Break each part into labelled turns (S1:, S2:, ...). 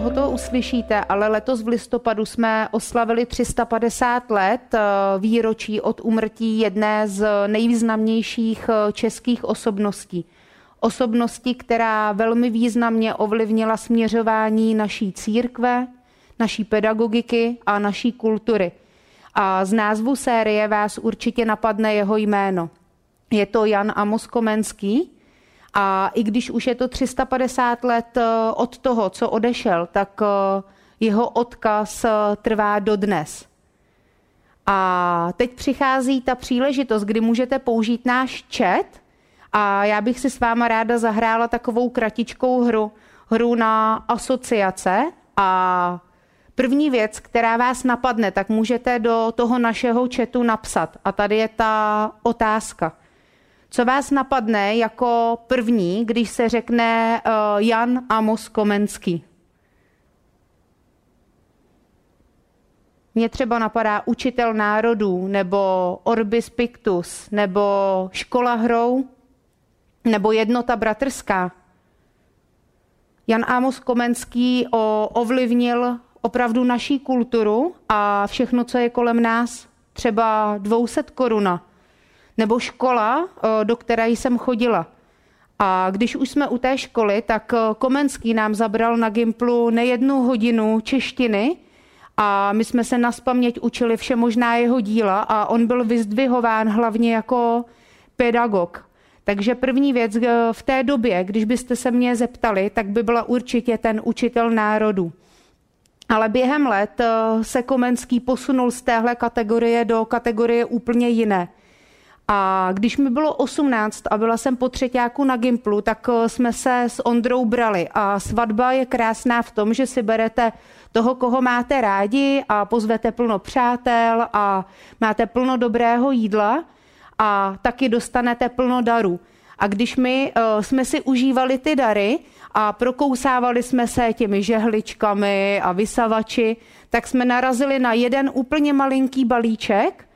S1: Koho to uslyšíte, ale letos v listopadu jsme oslavili 350 let eh, výročí od umrtí jedné z nejvýznamnějších eh, českých osobností. Osobnosti, která velmi významně ovlivnila směřování naší církve, naší pedagogiky a naší kultury. A z názvu série vás určitě napadne jeho jméno. Je to Jan Amos Komenský, a i když už je to 350 let eh, od toho, co odešel, tak eh, jeho odkaz eh, trvá dodnes. A teď přichází ta příležitost, kdy můžete použít náš chat a já bych si s váma ráda zahrála takovou kratičkou hru, hru na asociace a první věc, která vás napadne, tak můžete do toho našeho chatu napsat. A tady je ta otázka. Co vás napadne jako první, když se řekne uh, Jan Amos Komenský? Mně třeba napadá učitel národů, nebo Orbis Pictus, nebo škola hrou, nebo jednota bratrská. Jan Amos Komenský ovlivnil opravdu naší kulturu a všechno, co je kolem nás, třeba 200 koruna nebo škola, eh, do které jsem chodila. A když už jsme u té školy, tak eh, Komenský nám zabral na Gimplu nejednu hodinu češtiny a my jsme se na spaměť učili vše možná jeho díla a on byl vyzdvihován hlavně jako pedagog. Takže první věc eh, v té době, když byste se mě zeptali, tak by byla určitě ten učitel národu. Ale během let se Komenský posunul z téhle kategorie do kategorie úplně jiné. A když mi bylo 18 a byla jsem po třetíku na Gimplu, tak eh, jsme se s Ondrou brali. A svatba je krásná v tom, že si berete toho, koho máte rádi a pozvete plno přátel a máte plno dobrého jídla a taky dostanete plno darů. A když my uh, jsme si užívali ty dary a prokousávali jsme se těmi žehličkami a vysavači, tak jsme narazili na jeden úplně malinký balíček,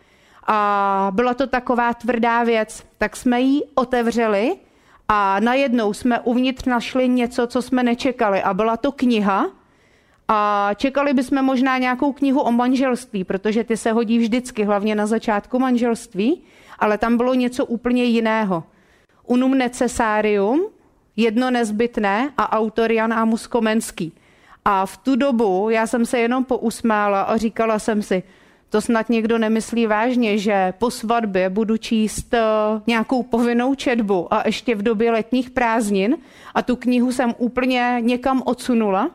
S1: a byla to taková tvrdá věc, tak jsme ji otevřeli a najednou jsme uvnitř našli něco, co jsme nečekali a byla to kniha a čekali bychom možná nějakou knihu o manželství, protože ty se hodí vždycky, hlavně na začátku manželství, ale tam bylo něco úplně jiného. Unum necessarium, jedno nezbytné a autor Jan Amus Komenský. A v tu dobu já jsem se jenom pousmála a říkala jsem si, to snad někdo nemyslí vážně, že po svatbě budu číst eh, nějakou povinnou četbu a ještě v době letních prázdnin a tu knihu jsem úplně někam odsunula.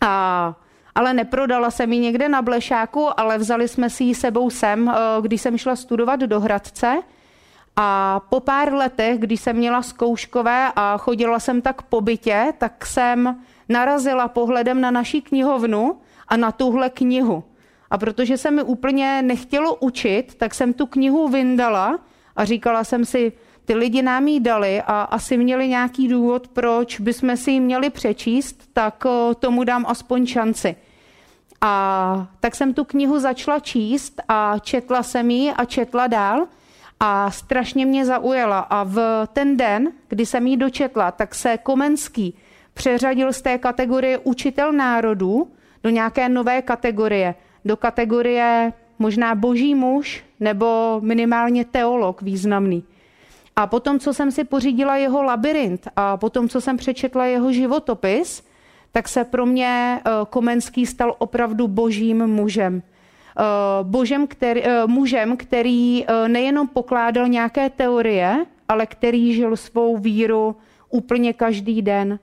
S1: A, ale neprodala jsem ji někde na Blešáku, ale vzali jsme si ji sebou sem, eh, když jsem šla studovat do Hradce. A po pár letech, když jsem měla zkouškové a chodila jsem tak po bytě, tak jsem narazila pohledem na naší knihovnu a na tuhle knihu. A protože se mi úplně nechtělo učit, tak jsem tu knihu vyndala a říkala jsem si, ty lidi nám ji dali a asi měli nějaký důvod, proč bychom si ji měli přečíst, tak eh, tomu dám aspoň šanci. A tak jsem tu knihu začala číst a četla jsem ji a četla dál a strašně mě zaujala. A v ten den, kdy jsem ji dočetla, tak se Komenský přeřadil z té kategorie učitel národů do nějaké nové kategorie – do kategorie možná boží muž nebo minimálně teolog významný. A potom, co jsem si pořídila jeho labirint a potom, co jsem přečetla jeho životopis, tak se pro mě eh, Komenský stal opravdu božím mužem. Eh, božem, který, eh, mužem, který nejenom pokládal nějaké teorie, ale který žil svou víru úplně každý den.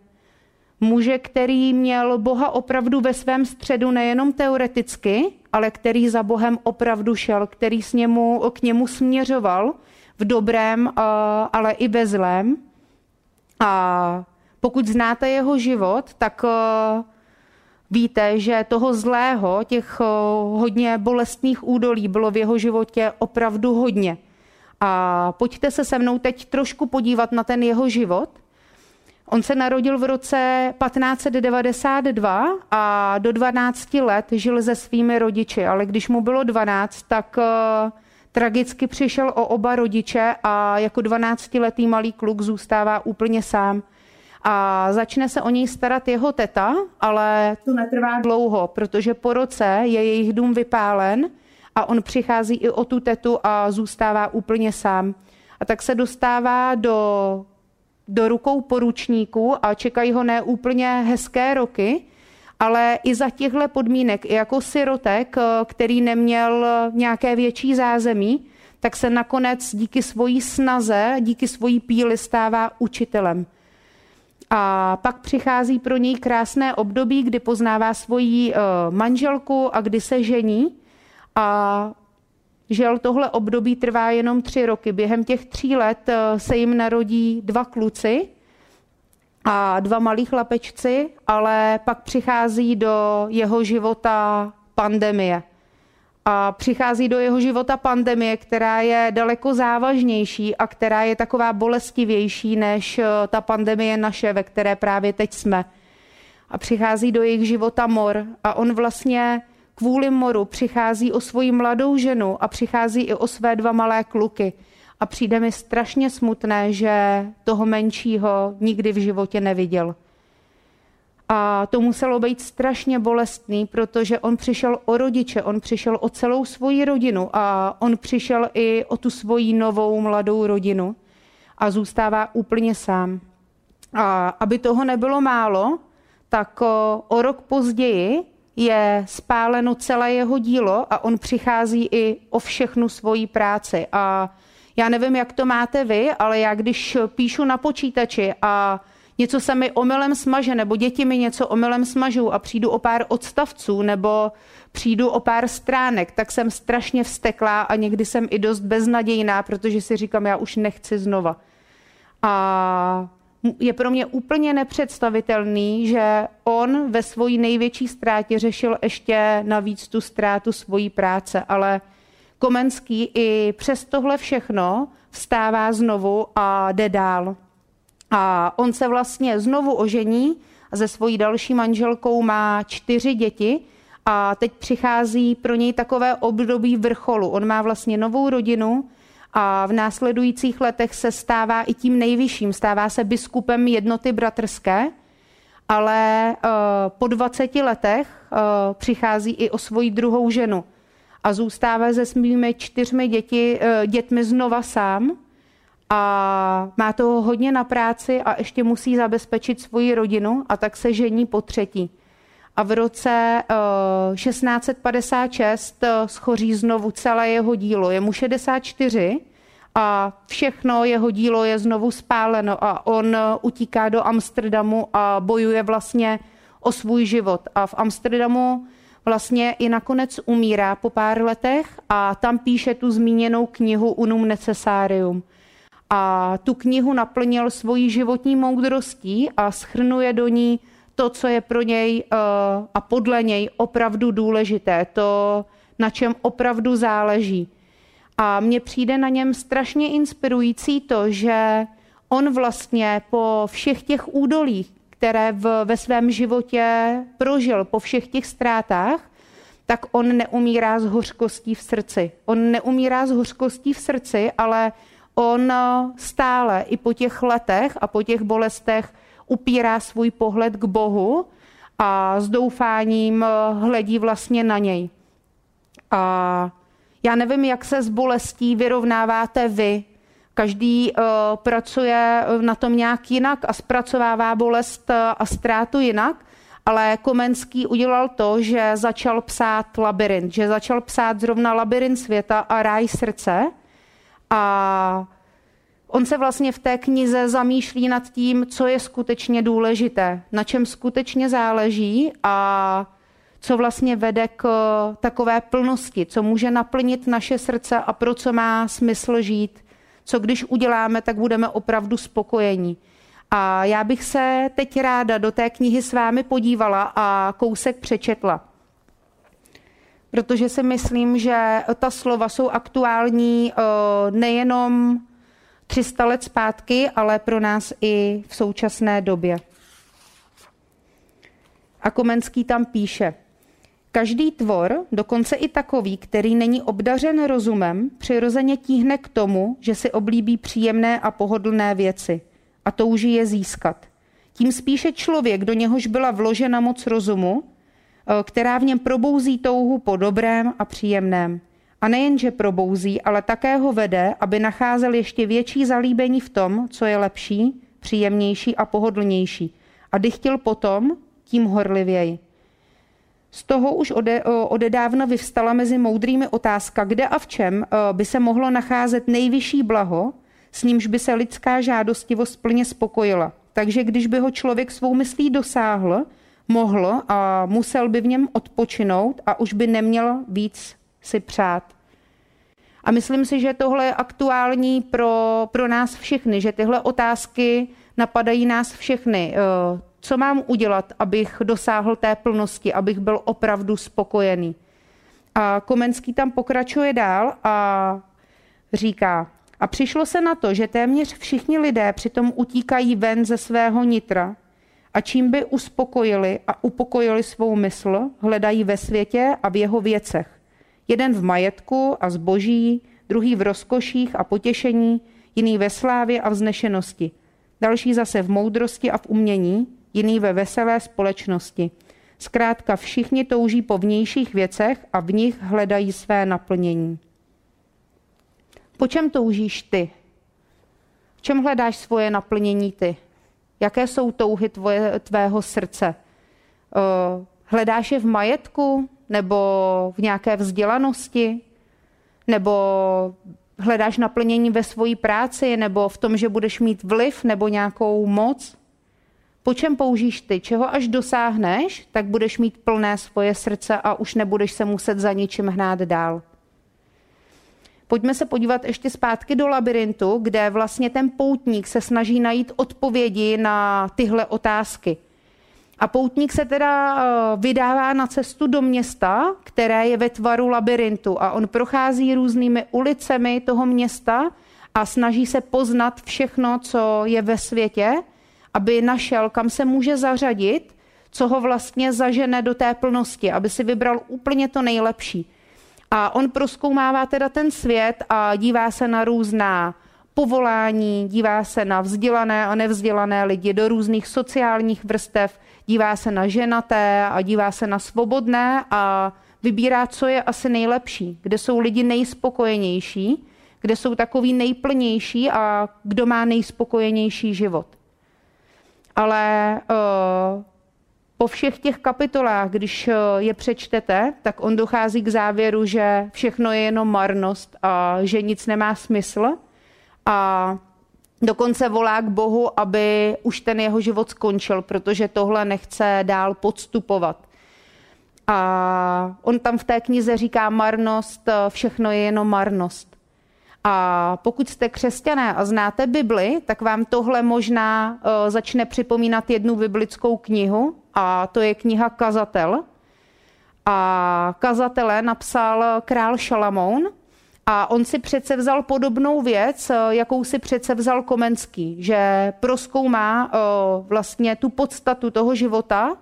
S1: Muže, který měl Boha opravdu ve svém středu nejenom teoreticky, ale který za Bohem opravdu šel, který s němu, k němu směřoval v dobrém, ale i ve zlém. A pokud znáte jeho život, tak víte, že toho zlého, těch hodně bolestných údolí bylo v jeho životě opravdu hodně. A pojďte se se mnou teď trošku podívat na ten jeho život. On se narodil v roce 1592 a do 12 let žil se svými rodiči, ale když mu bylo 12, tak uh, tragicky přišel o oba rodiče a jako 12-letý malý kluk zůstává úplně sám. A začne se o něj starat jeho teta, ale to netrvá dlouho, protože po roce je jejich dům vypálen a on přichází i o tu tetu a zůstává úplně sám. A tak se dostává do, do rukou poručníků a čekají ho neúplně hezké roky, ale i za těchto podmínek, i jako sirotek, který neměl nějaké větší zázemí, tak se nakonec díky svojí snaze, díky svojí píli stává učitelem. A pak přichází pro něj krásné období, kdy poznává svoji eh, manželku a kdy se žení. A žel tohle období trvá jenom tři roky. Během těch tří let eh, se jim narodí dva kluci a dva malí chlapečci, ale pak přichází do jeho života pandemie. A přichází do jeho života pandemie, která je daleko závažnější a která je taková bolestivější než eh, ta pandemie naše, ve které právě teď jsme. A přichází do jejich života mor a on vlastně kvůli moru přichází o svoji mladou ženu a přichází i o své dva malé kluky. A přijde mi strašně smutné, že toho menšího nikdy v životě neviděl. A to muselo být strašně bolestný, protože on přišel o rodiče, on přišel o celou svoji rodinu a on přišel i o tu svoji novou mladou rodinu a zůstává úplně sám. A aby toho nebylo málo, tak o, o rok později je spáleno celé jeho dílo a on přichází i o všechnu svoji práci. A já nevím, jak to máte vy, ale já když píšu na počítači a něco se mi omylem smaže, nebo děti mi něco omylem smažou a přijdu o pár odstavců, nebo přijdu o pár stránek, tak jsem strašně vsteklá a někdy jsem i dost beznadějná, protože si říkám, já už nechci znova. A je pro mě úplně nepředstavitelný, že on ve svojí největší ztrátě řešil ještě navíc tu ztrátu svojí práce, ale Komenský i přes tohle všechno vstává znovu a jde dál. A on se vlastně znovu ožení a se svojí další manželkou má čtyři děti a teď přichází pro něj takové období vrcholu. On má vlastně novou rodinu a v následujících letech se stává i tím nejvyšším, stává se biskupem jednoty bratrské, ale uh, po 20 letech uh, přichází i o svoji druhou ženu. A zůstává se svými čtyřmi děti, uh, dětmi znova sám. A má toho hodně na práci a ještě musí zabezpečit svoji rodinu a tak se žení po třetí. A v roce uh, 1656 uh, schoří znovu celé jeho dílo. Je mu 64 a všechno jeho dílo je znovu spáleno a on uh, utíká do Amsterdamu a bojuje vlastně o svůj život. A v Amsterdamu vlastně i nakonec umírá po pár letech a tam píše tu zmíněnou knihu Unum Necessarium a tu knihu naplnil svojí životní moudrostí a schrnuje do ní to, co je pro něj uh, a podle něj opravdu důležité, to, na čem opravdu záleží. A mně přijde na něm strašně inspirující to, že on vlastně po všech těch údolích, které v, ve svém životě prožil, po všech těch ztrátách, tak on neumírá z hořkostí v srdci. On neumírá z hořkostí v srdci, ale on eh, stále i po těch letech a po těch bolestech upírá svůj pohled k Bohu a s doufáním eh, hledí vlastně na něj. A já nevím, jak se s bolestí vyrovnáváte vy. Každý uh, pracuje na tom nějak jinak a zpracovává bolest a ztrátu jinak, ale Komenský udělal to, že začal psát labirint, že začal psát zrovna labirint světa a ráj srdce a on se vlastně v té knize zamýšlí nad tím, co je skutečně důležité, na čem skutečně záleží a co vlastně vede k takové plnosti, co může naplnit naše srdce a pro co má smysl žít, co když uděláme, tak budeme opravdu spokojení. A já bych se teď ráda do té knihy s vámi podívala a kousek přečetla. Protože si myslím, že ta slova jsou aktuální eh, nejenom 300 let zpátky, ale pro nás i v současné době. A Komenský tam píše, každý tvor, dokonce i takový, který není obdařen rozumem, přirozeně tíhne k tomu, že si oblíbí příjemné a pohodlné věci a touží je získat. Tím spíše člověk, do něhož byla vložena moc rozumu, eh, která v něm probouzí touhu po dobrém a příjemném. A nejenže probouzí, ale také ho vede, aby nacházel ještě větší zalíbení v tom, co je lepší, příjemnější a pohodlnější. A dychtil potom, tím horlivěji. Z toho už ode, odedávna vyvstala mezi moudrými otázka, kde a v čem by se mohlo nacházet nejvyšší blaho, s nímž by se lidská žádostivost plně spokojila. Takže když by ho člověk svou myslí dosáhl, mohl a musel by v něm odpočinout a už by neměl víc si přát. A myslím si, že tohle je aktuální pro, pro nás všechny, že tyhle otázky napadají nás všechny co mám udělat, abych dosáhl té plnosti, abych byl opravdu spokojený. A Komenský tam pokračuje dál a říká, a přišlo se na to, že téměř všichni lidé přitom utíkají ven ze svého nitra a čím by uspokojili a upokojili svou mysl, hledají ve světě a v jeho věcech. Jeden v majetku a zboží, druhý v rozkoších a potěšení, jiný ve slávě a vznešenosti, další zase v moudrosti a v umění, jiný ve veselé společnosti. Zkrátka všichni touží po vnějších věcech a v nich hledají své naplnění. Po čem toužíš ty? V čem hledáš svoje naplnění ty? Jaké jsou touhy tvoje, tvého srdce? Eh, hledáš je v majetku nebo v nějaké vzdělanosti? Nebo hledáš naplnění ve své práci nebo v tom, že budeš mít vliv nebo nějakou moc? po čem použíš ty, čeho až dosáhneš, tak budeš mít plné svoje srdce a už nebudeš se muset za ničím hnát dál. Pojďme se podívat ještě zpátky do labirintu, kde vlastně ten poutník se snaží najít odpovědi na tyhle otázky. A poutník se teda eh, vydává na cestu do města, které je ve tvaru labirintu a on prochází různými ulicemi toho města a snaží se poznat všechno, co je ve světě aby našel, kam se může zařadit, co ho vlastně zažene do té plnosti, aby si vybral úplně to nejlepší. A on proskoumává teda ten svět a dívá se na různá povolání, dívá se na vzdělané a nevzdělané lidi do různých sociálních vrstev, dívá se na ženaté a dívá se na svobodné a vybírá, co je asi nejlepší, kde jsou lidi nejspokojenější, kde jsou takový nejplnější a kdo má nejspokojenější život. Ale uh, po všech těch kapitolách, když uh, je přečtete, tak on dochází k závěru, že všechno je jenom marnost a že nic nemá smysl. A dokonce volá k Bohu, aby už ten jeho život skončil, protože tohle nechce dál podstupovat. A on tam v té knize říká marnost, eh, všechno je jenom marnost. A pokud jste křesťané a znáte Bibli, tak vám tohle možná uh, začne připomínat jednu biblickou knihu a to je kniha Kazatel. A kazatele napsal král Šalamoun a on si přece vzal podobnou věc, e, jakou si přece vzal Komenský, že proskoumá uh, vlastně tu podstatu toho života,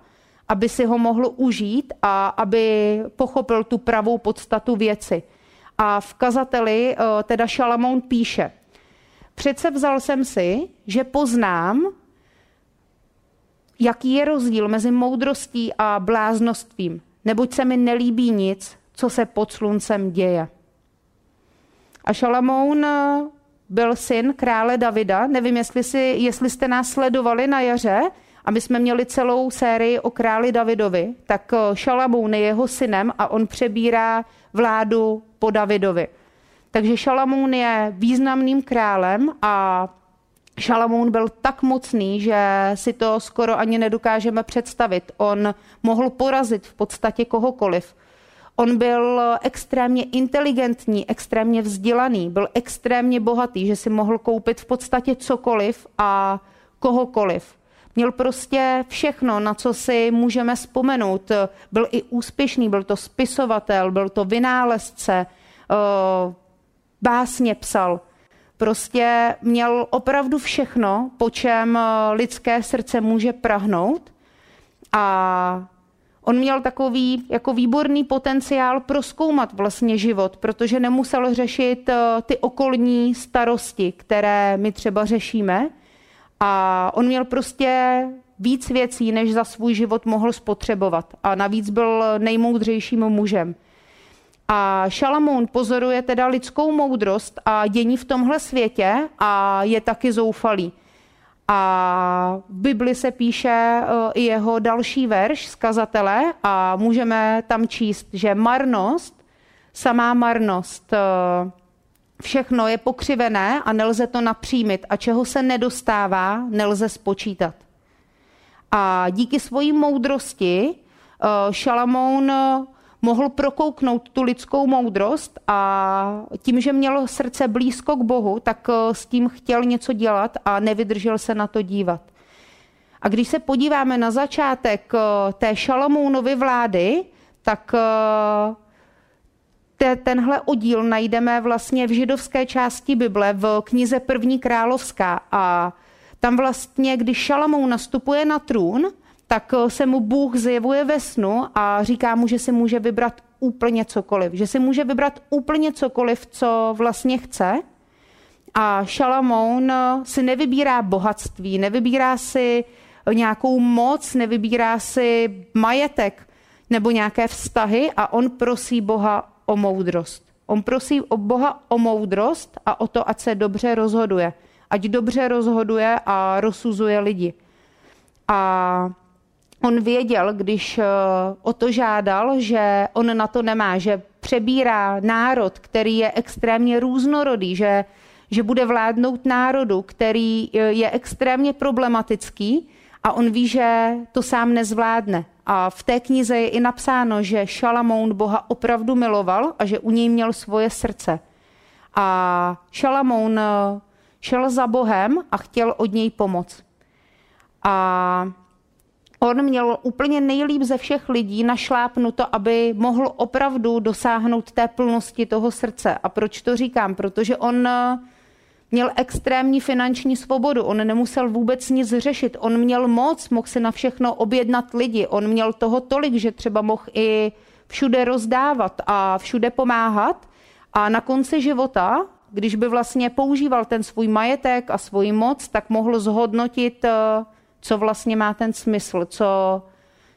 S1: aby si ho mohl užít a aby pochopil tu pravou podstatu věci. A v kazateli eh, teda Šalamoun píše, přece vzal jsem si, že poznám, jaký je rozdíl mezi moudrostí a bláznostvím, neboť se mi nelíbí nic, co se pod sluncem děje. A Šalamoun eh, byl syn krále Davida. Nevím, jestli, si, jestli jste nás sledovali na jaře, a my jsme měli celou sérii o králi Davidovi, tak eh, Šalamoun je jeho synem a on přebírá vládu po Davidovi. Takže Šalamoun je významným králem a Šalamoun byl tak mocný, že si to skoro ani nedokážeme představit. On mohl porazit v podstatě kohokoliv. On byl extrémně inteligentní, extrémně vzdělaný, byl extrémně bohatý, že si mohl koupit v podstatě cokoliv a kohokoliv. Měl prostě všechno, na co si můžeme vzpomenout. Byl i úspěšný, byl to spisovatel, byl to vynálezce, eh, básně psal. Prostě měl opravdu všechno, po čem lidské srdce může prahnout. A on měl takový jako výborný potenciál proskoumat vlastně život, protože nemusel řešit eh, ty okolní starosti, které my třeba řešíme. A on měl prostě víc věcí, než za svůj život mohl spotřebovat. A navíc byl nejmoudřejším mužem. A Šalamoun pozoruje teda lidskou moudrost a dění v tomhle světě a je taky zoufalý. A v Bibli se píše e, i jeho další verš z kazatele a můžeme tam číst, že marnost, samá marnost, e, všechno je pokřivené a nelze to napřímit a čeho se nedostává, nelze spočítat. A díky svojí moudrosti e, Šalamoun mohl prokouknout tu lidskou moudrost a tím, že měl srdce blízko k Bohu, tak eh, s tím chtěl něco dělat a nevydržel se na to dívat. A když se podíváme na začátek eh, té Šalamounovy vlády, tak eh, tenhle oddíl najdeme vlastně v židovské části Bible v knize První královská a tam vlastně, když Šalamoun nastupuje na trůn, tak eh, se mu Bůh zjevuje ve snu a říká mu, že si může vybrat úplně cokoliv. Že si může vybrat úplně cokoliv, co vlastně chce. A Šalamoun eh, si nevybírá bohatství, nevybírá si nějakou moc, nevybírá si majetek nebo nějaké vztahy a on prosí Boha o moudrost. On prosí o Boha o moudrost a o to, ať se dobře rozhoduje. Ať dobře rozhoduje a rozsuzuje lidi. A on věděl, když eh, o to žádal, že on na to nemá, že přebírá národ, který je extrémně různorodý, že, že bude vládnout národu, který eh, je extrémně problematický a on ví, že to sám nezvládne. A v té knize je i napsáno, že Šalamoun Boha opravdu miloval a že u něj měl svoje srdce. A Šalamoun eh, šel za Bohem a chtěl od něj pomoc. A on měl úplně nejlíp ze všech lidí našlápnuto, aby mohl opravdu dosáhnout té plnosti toho srdce. A proč to říkám? Protože on eh, měl extrémní finanční svobodu, on nemusel vůbec nic řešit, on měl moc, mohl se na všechno objednat lidi, on měl toho tolik, že třeba mohl i všude rozdávat a všude pomáhat. A na konci života, když by vlastně používal ten svůj majetek a svoji moc, tak mohl zhodnotit eh, co vlastně má ten smysl, co,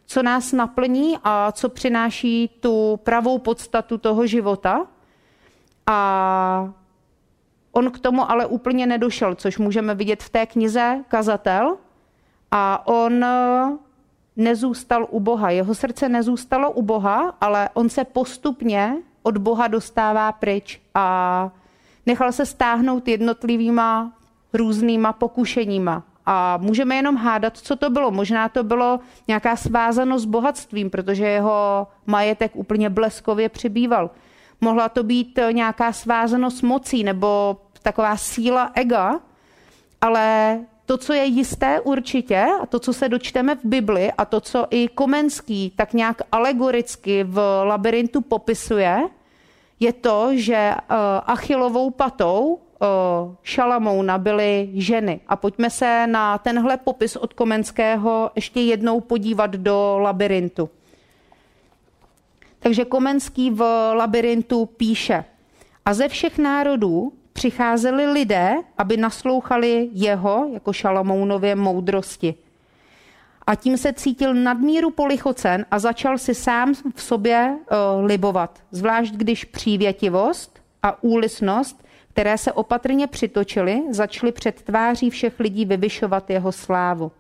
S1: co nás naplní a co přináší tu pravou podstatu toho života. A on k tomu ale úplně nedošel, což můžeme vidět v té knize Kazatel. A on nezůstal u Boha. Jeho srdce nezůstalo u Boha, ale on se postupně od Boha dostává pryč a nechal se stáhnout jednotlivýma různýma pokušeníma. A můžeme jenom hádat, co to bylo. Možná to bylo nějaká svázanost s bohatstvím, protože jeho majetek úplně bleskově přibýval. Mohla to být nějaká svázanost mocí nebo taková síla ega, ale to, co je jisté určitě, a to, co se dočteme v Bibli, a to, co i Komenský tak nějak alegoricky v labirintu popisuje, je to, že eh, achilovou patou Šalamouna byly ženy. A pojďme se na tenhle popis od Komenského ještě jednou podívat do labirintu. Takže Komenský v labirintu píše, a ze všech národů přicházeli lidé, aby naslouchali jeho, jako Šalamounově, moudrosti. A tím se cítil nadmíru polichocen a začal si sám v sobě uh, libovat. Zvlášť když přívětivost a úlisnost které se opatrně přitočily, začaly před tváří všech lidí vyvyšovat jeho slávu.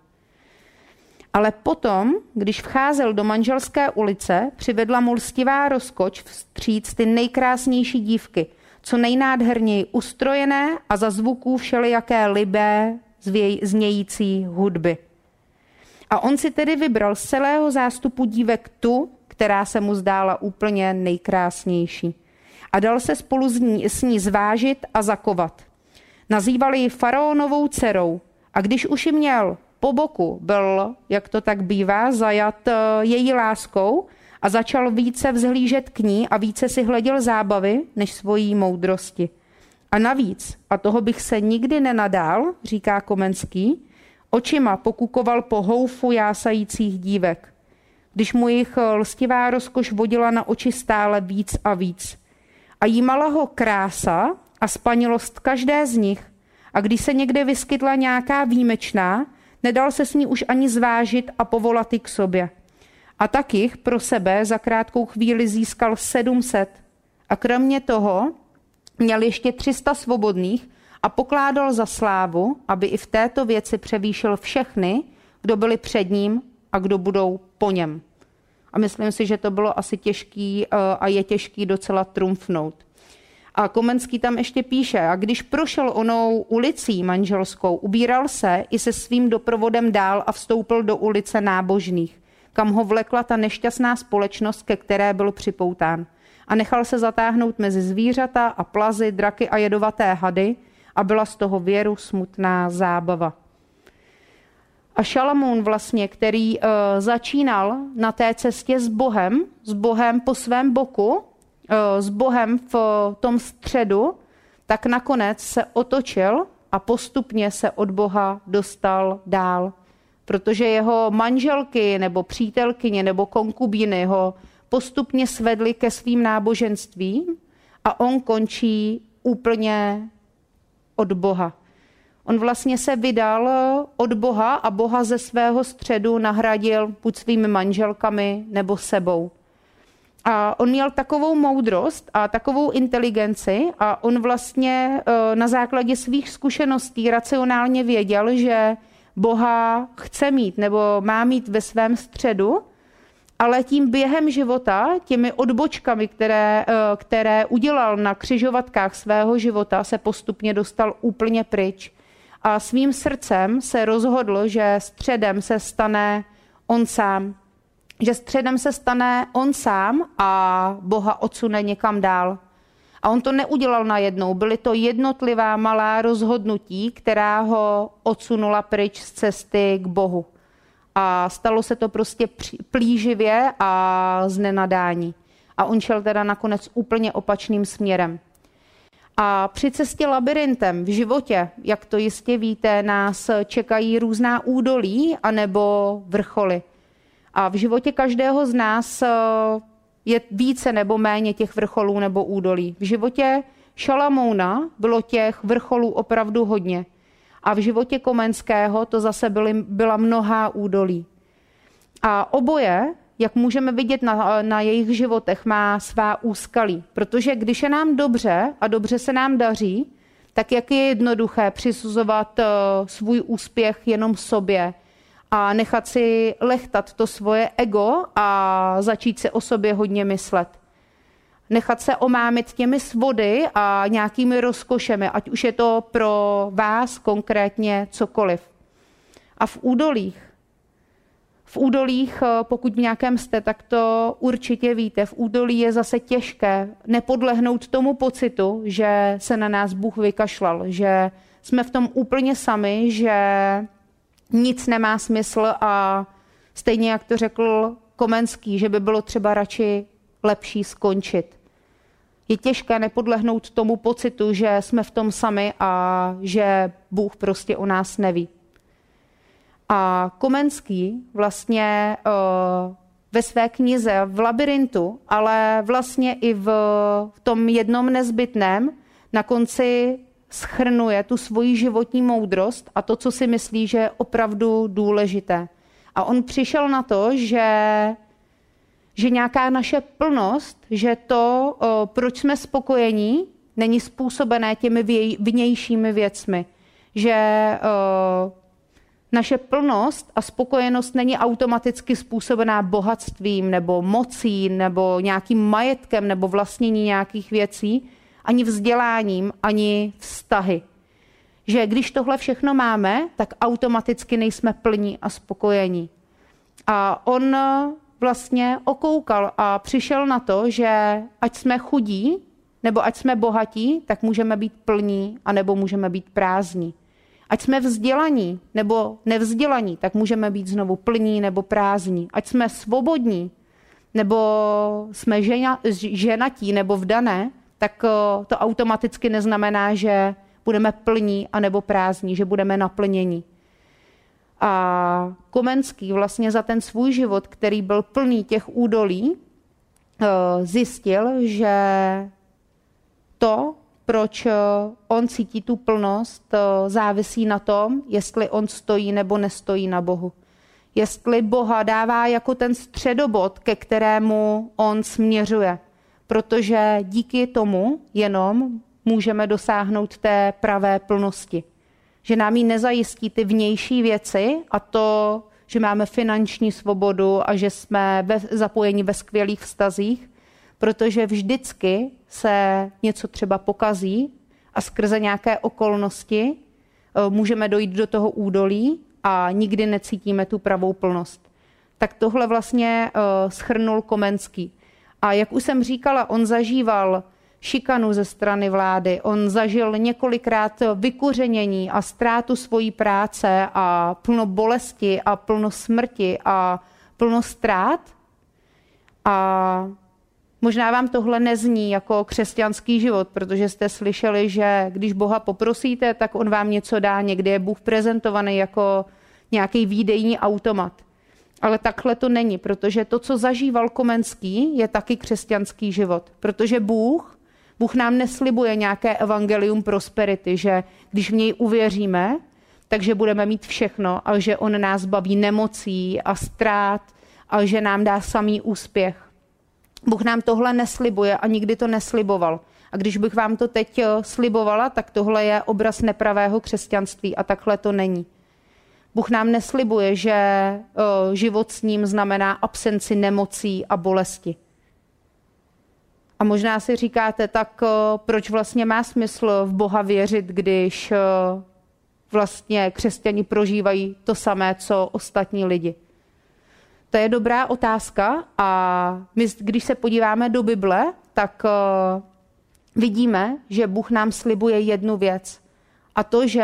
S1: Ale potom, když vcházel do manželské ulice, přivedla mu lstivá rozkoč vstříc ty nejkrásnější dívky, co nejnádherněji ustrojené a za zvuků všelijaké libé znějící hudby. A on si tedy vybral z celého zástupu dívek tu, která se mu zdála úplně nejkrásnější a dal se spolu s ní, s ní zvážit a zakovat. Nazývali ji faraonovou dcerou A když už ji měl po boku, byl, jak to tak bývá, zajat eh, její láskou a začal více vzhlížet k ní a více si hleděl zábavy než svojí moudrosti. A navíc, a toho bych se nikdy nenadál, říká Komenský, očima pokukoval po houfu jásajících dívek, když mu jich lstivá rozkoš vodila na oči stále víc a víc. A jímala ho krása a spanilost každé z nich. A když se někde vyskytla nějaká výjimečná, nedal se s ní už ani zvážit a povolat k sobě. A tak jich pro sebe za krátkou chvíli získal 700. A kromě toho měl ještě 300 svobodných a pokládal za slávu, aby i v této věci převýšil všechny, kdo byli před ním a kdo budou po něm. A myslím si, že to bylo asi těžký eh, a je těžký docela trumfnout. A Komenský tam ještě píše, a když prošel onou ulicí manželskou, ubíral se i se svým doprovodem dál a vstoupil do ulice nábožných, kam ho vlekla ta nešťastná společnost, ke které byl připoután. A nechal se zatáhnout mezi zvířata a plazy, draky a jedovaté hady a byla z toho věru smutná zábava. A Šalamoun vlastně, který uh, začínal na té cestě s Bohem, s Bohem po svém boku, s Bohem v tom středu, tak nakonec se otočil a postupně se od Boha dostal dál. Protože jeho manželky nebo přítelkyně nebo konkubíny ho postupně svedly ke svým náboženstvím a on končí úplně od Boha. On vlastně se vydal od Boha a Boha ze svého středu nahradil buď svými manželkami nebo sebou. A on měl takovou moudrost a takovou inteligenci a on vlastně eh, na základě svých zkušeností racionálně věděl, že Boha chce mít nebo má mít ve svém středu, ale tím během života, těmi odbočkami, které, eh, které udělal na křižovatkách svého života, se postupně dostal úplně pryč. A svým srdcem se rozhodl, že středem se stane on sám že středem se stane on sám a Boha odsune někam dál. A on to neudělal najednou, byly to jednotlivá malá rozhodnutí, která ho odsunula pryč z cesty k Bohu. A stalo se to prostě plíživě a z nenadání. A on šel teda nakonec úplně opačným směrem. A při cestě labirintem v životě, jak to jistě víte, nás čekají různá údolí anebo vrcholy. A v životě každého z nás eh, je více nebo méně těch vrcholů nebo údolí. V životě Šalamouna bylo těch vrcholů opravdu hodně. A v životě Komenského to zase byly, byla mnohá údolí. A oboje, jak můžeme vidět na, na jejich životech, má svá úskalí. Protože když je nám dobře a dobře se nám daří, tak jak je jednoduché přisuzovat uh, svůj úspěch jenom sobě a nechat si lechtat to svoje ego a začít si o sobě hodně myslet. Nechat se omámit těmi svody a nějakými rozkošemi, ať už je to pro vás konkrétně cokoliv. A v údolích, v údolích, eh, pokud v nějakém jste, tak to určitě víte. V údolí je zase těžké nepodlehnout tomu pocitu, že se na nás Bůh vykašlal, že jsme v tom úplně sami, že nic nemá smysl a stejně jak to řekl Komenský, že by bylo třeba radši lepší skončit. Je těžké nepodlehnout tomu pocitu, že jsme v tom sami a že Bůh prostě o nás neví. A Komenský vlastně uh, ve své knize v labirintu, ale vlastně i v, tom jednom nezbytném na konci schrnuje tu svoji životní moudrost a to, co si myslí, že je opravdu důležité. A on přišel na to, že, že nějaká naše plnost, že to, proč jsme spokojení, není způsobené těmi vnějšími věcmi. Že naše plnost a spokojenost není automaticky způsobená bohatstvím nebo mocí nebo nějakým majetkem nebo vlastnění nějakých věcí, ani vzděláním, ani vztahy. Že když tohle všechno máme, tak automaticky nejsme plní a spokojení. A on vlastně okoukal a přišel na to, že ať jsme chudí, nebo ať jsme bohatí, tak můžeme být plní, a nebo můžeme být prázdní. Ať jsme vzdělaní nebo nevzdělaní, tak můžeme být znovu plní nebo prázdní. Ať jsme svobodní nebo jsme žena, ženatí nebo vdané, tak eh, to automaticky neznamená, že budeme plní a nebo prázdní, že budeme naplnění. A Komenský vlastně za ten svůj život, který byl plný těch údolí, eh, zjistil, že proč eh, on cítí tu plnost, závisí na tom, jestli on stojí nebo nestojí na Bohu. Jestli Boha dává jako ten středobod, ke kterému on směřuje. Protože díky tomu jenom můžeme dosáhnout té pravé plnosti. Že nám ji nezajistí ty vnější věci a to, že máme finanční svobodu a že jsme zapojeni ve skvělých vztazích, protože vždycky se něco třeba pokazí a skrze nějaké okolnosti eh, můžeme dojít do toho údolí a nikdy necítíme tu pravou plnost. Tak tohle vlastně uh, schrnul Komenský. A jak už jsem říkala, on zažíval šikanu ze strany vlády, on zažil několikrát vykuřenění a ztrátu svojí práce a plno bolesti a plno smrti a plno ztrát. A možná vám tohle nezní jako křesťanský život, protože jste slyšeli, že když Boha poprosíte, tak on vám něco dá. Někdy je Bůh prezentovaný jako nějaký výdejní automat. Ale takhle to není, protože to, co zažíval Komenský, je taky křesťanský život. Protože Bůh, Bůh nám neslibuje nějaké evangelium prosperity, že když v něj uvěříme, takže budeme mít všechno, ale že on nás baví nemocí a ztrát a že nám dá samý úspěch. Bůh nám tohle neslibuje a nikdy to nesliboval. A když bych vám to teď eh, slibovala, tak tohle je obraz nepravého křesťanství a takhle to není. Bůh nám neslibuje, že život s ním znamená absenci nemocí a bolesti. A možná si říkáte, tak proč vlastně má smysl v Boha věřit, když vlastně křesťani prožívají to samé, co ostatní lidi? To je dobrá otázka a my, když se podíváme do Bible, tak vidíme, že Bůh nám slibuje jednu věc. A to, že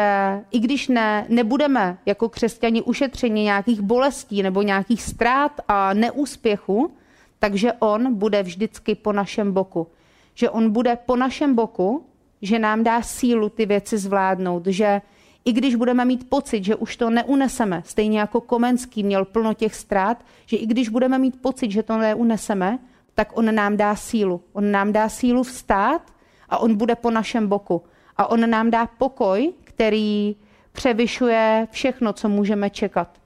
S1: i když ne, nebudeme jako křesťani ušetřeni nějakých bolestí nebo nějakých ztrát a neúspěchu, takže on bude vždycky po našem boku. Že on bude po našem boku, že nám dá sílu ty věci zvládnout, že i když budeme mít pocit, že už to neuneseme, stejně jako Komenský měl plno těch ztrát, že i když budeme mít pocit, že to neuneseme, tak on nám dá sílu. On nám dá sílu vstát a on bude po našem boku a on nám dá pokoj, který převyšuje všechno, co můžeme čekat.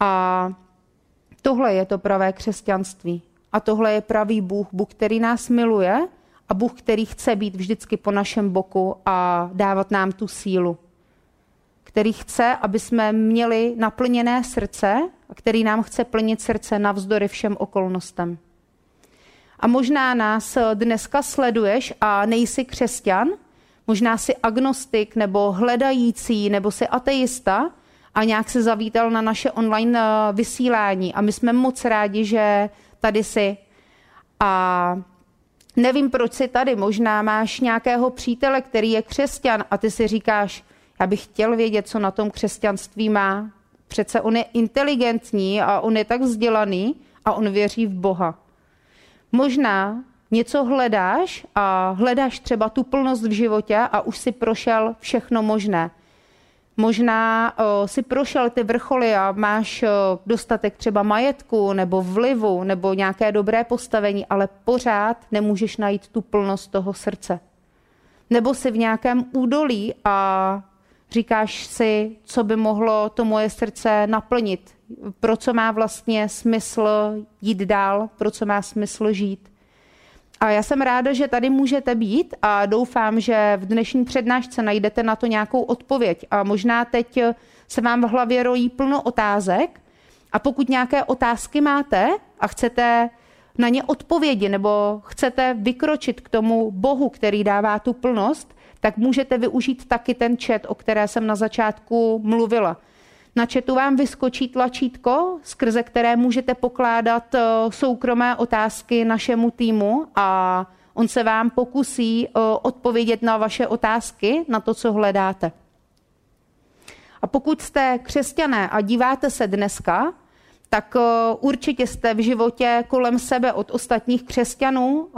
S1: A tohle je to pravé křesťanství. A tohle je pravý Bůh, Bůh, který nás miluje a Bůh, který chce být vždycky po našem boku a dávat nám tu sílu. Který chce, aby jsme měli naplněné srdce a který nám chce plnit srdce navzdory všem okolnostem. A možná nás dneska sleduješ a nejsi křesťan, možná si agnostik nebo hledající nebo si ateista a nějak se zavítal na naše online eh, vysílání a my jsme moc rádi, že tady si. A nevím, proč jsi tady, možná máš nějakého přítele, který je křesťan a ty si říkáš, já bych chtěl vědět, co na tom křesťanství má. Přece on je inteligentní a on je tak vzdělaný a on věří v Boha. Možná něco hledáš a hledáš třeba tu plnost v životě a už si prošel všechno možné. Možná o, si prošel ty vrcholy a máš o, dostatek třeba majetku nebo vlivu nebo nějaké dobré postavení, ale pořád nemůžeš najít tu plnost toho srdce. Nebo si v nějakém údolí a říkáš si, co by mohlo to moje srdce naplnit, pro co má vlastně smysl jít dál, pro co má smysl žít. A já jsem ráda, že tady můžete být a doufám, že v dnešní přednášce najdete na to nějakou odpověď. A možná teď se vám v hlavě rojí plno otázek a pokud nějaké otázky máte a chcete na ně odpovědi nebo chcete vykročit k tomu Bohu, který dává tu plnost, tak můžete využít taky ten chat, o které jsem na začátku mluvila. Na chatu vám vyskočí tlačítko, skrze které můžete pokládat eh, soukromé otázky našemu týmu a on se vám pokusí eh, odpovědět na vaše otázky, na to, co hledáte. A pokud jste křesťané a díváte se dneska, tak eh, určitě jste v životě kolem sebe od ostatních křesťanů,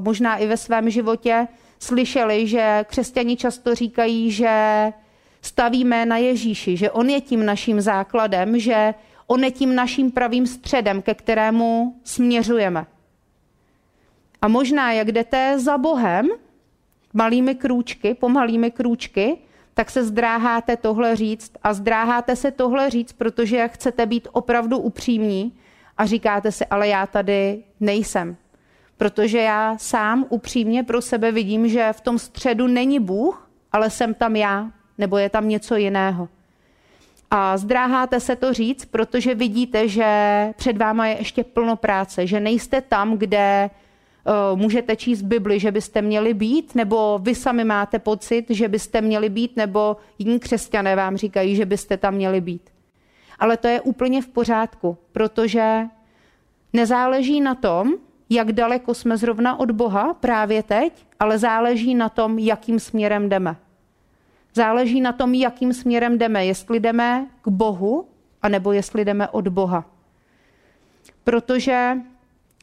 S1: možná i ve svém životě, slyšeli, že křesťani často říkají, že stavíme na Ježíši, že on je tím naším základem, že on je tím naším pravým středem, ke kterému směřujeme. A možná, jak jdete za Bohem, malými krůčky, pomalými krůčky, tak se zdráháte tohle říct a zdráháte se tohle říct, protože chcete být opravdu upřímní a říkáte si, ale já tady nejsem. Protože já sám upřímně pro sebe vidím, že v tom středu není Bůh, ale jsem tam já, nebo je tam něco jiného. A zdráháte se to říct, protože vidíte, že před váma je ještě plno práce, že nejste tam, kde uh, můžete číst Bibli, že byste měli být, nebo vy sami máte pocit, že byste měli být, nebo jiní křesťané vám říkají, že byste tam měli být. Ale to je úplně v pořádku, protože nezáleží na tom, jak daleko jsme zrovna od Boha právě teď, ale záleží na tom, jakým směrem jdeme. Záleží na tom, jakým směrem jdeme, jestli jdeme k Bohu, anebo jestli jdeme od Boha. Protože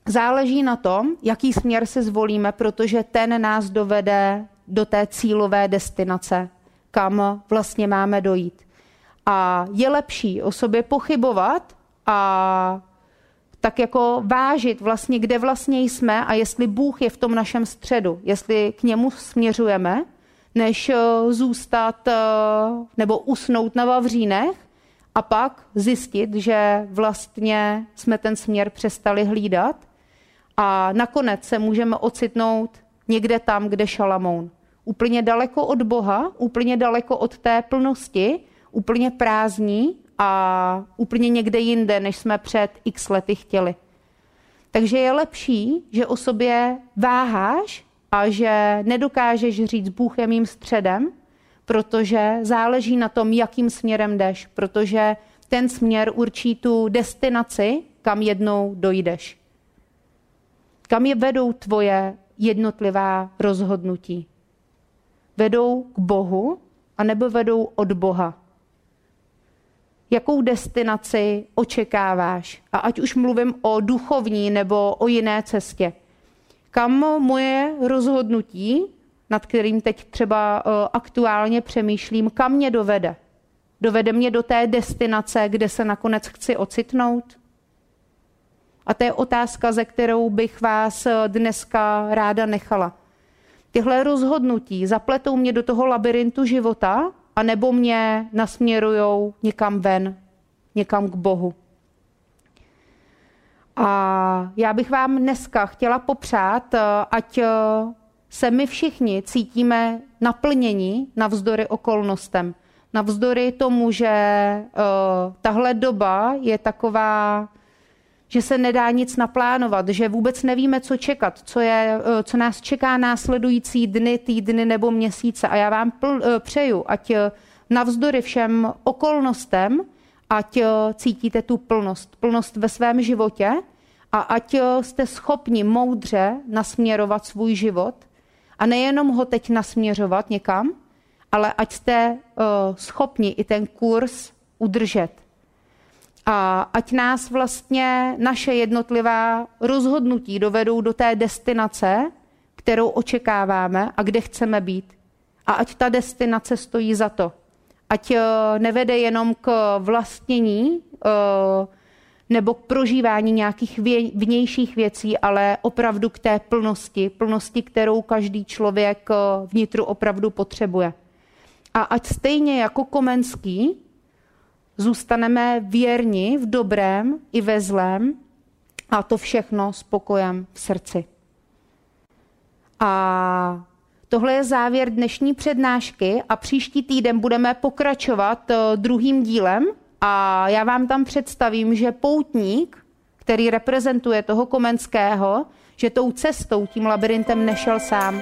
S1: záleží na tom, jaký směr si zvolíme, protože ten nás dovede do té cílové destinace, kam vlastně máme dojít. A je lepší o sobě pochybovat a tak jako vážit vlastně, kde vlastně jsme a jestli Bůh je v tom našem středu, jestli k němu směřujeme, než eh, zůstat eh, nebo usnout na Vavřínech a pak zjistit, že vlastně jsme ten směr přestali hlídat a nakonec se můžeme ocitnout někde tam, kde Šalamoun. Úplně daleko od Boha, úplně daleko od té plnosti, úplně prázdní a úplně někde jinde, než jsme před x lety chtěli. Takže je lepší, že o sobě váháš a že nedokážeš říct, Bůh je mým středem, protože záleží na tom, jakým směrem jdeš, protože ten směr určí tu destinaci, kam jednou dojdeš. Kam je vedou tvoje jednotlivá rozhodnutí? Vedou k Bohu, anebo vedou od Boha? Jakou destinaci očekáváš? A ať už mluvím o duchovní nebo o jiné cestě kam moje rozhodnutí, nad kterým teď třeba eh, aktuálně přemýšlím, kam mě dovede. Dovede mě do té destinace, kde se nakonec chci ocitnout? A to je otázka, ze kterou bych vás eh, dneska ráda nechala. Tyhle rozhodnutí zapletou mě do toho labirintu života, anebo mě nasměrujou někam ven, někam k Bohu. A já bych vám dneska chtěla popřát, eh, ať eh, se my všichni cítíme naplnění navzdory okolnostem. Navzdory tomu, že uh, tahle doba je taková, že se nedá nic naplánovat, že vůbec nevíme, co čekat, co, je, uh, co nás čeká následující dny, týdny nebo měsíce. A já vám pl, uh, přeju, ať uh, navzdory všem okolnostem ať eh, cítíte tu plnost, plnost ve svém životě a ať eh, jste schopni moudře nasměrovat svůj život a nejenom ho teď nasměřovat někam, ale ať jste eh, schopni i ten kurz udržet. A ať nás vlastně naše jednotlivá rozhodnutí dovedou do té destinace, kterou očekáváme a kde chceme být. A ať ta destinace stojí za to ať eh, nevede jenom k vlastnění eh, nebo k prožívání nějakých vnějších věcí, ale opravdu k té plnosti, plnosti, kterou každý člověk eh, vnitru opravdu potřebuje. A ať stejně jako Komenský zůstaneme věrni v dobrém i ve zlém a to všechno s pokojem v srdci. A Tohle je závěr dnešní přednášky a příští týden budeme pokračovat eh, druhým dílem a já vám tam představím, že poutník, který reprezentuje toho Komenského, že tou cestou, tím labirintem nešel sám.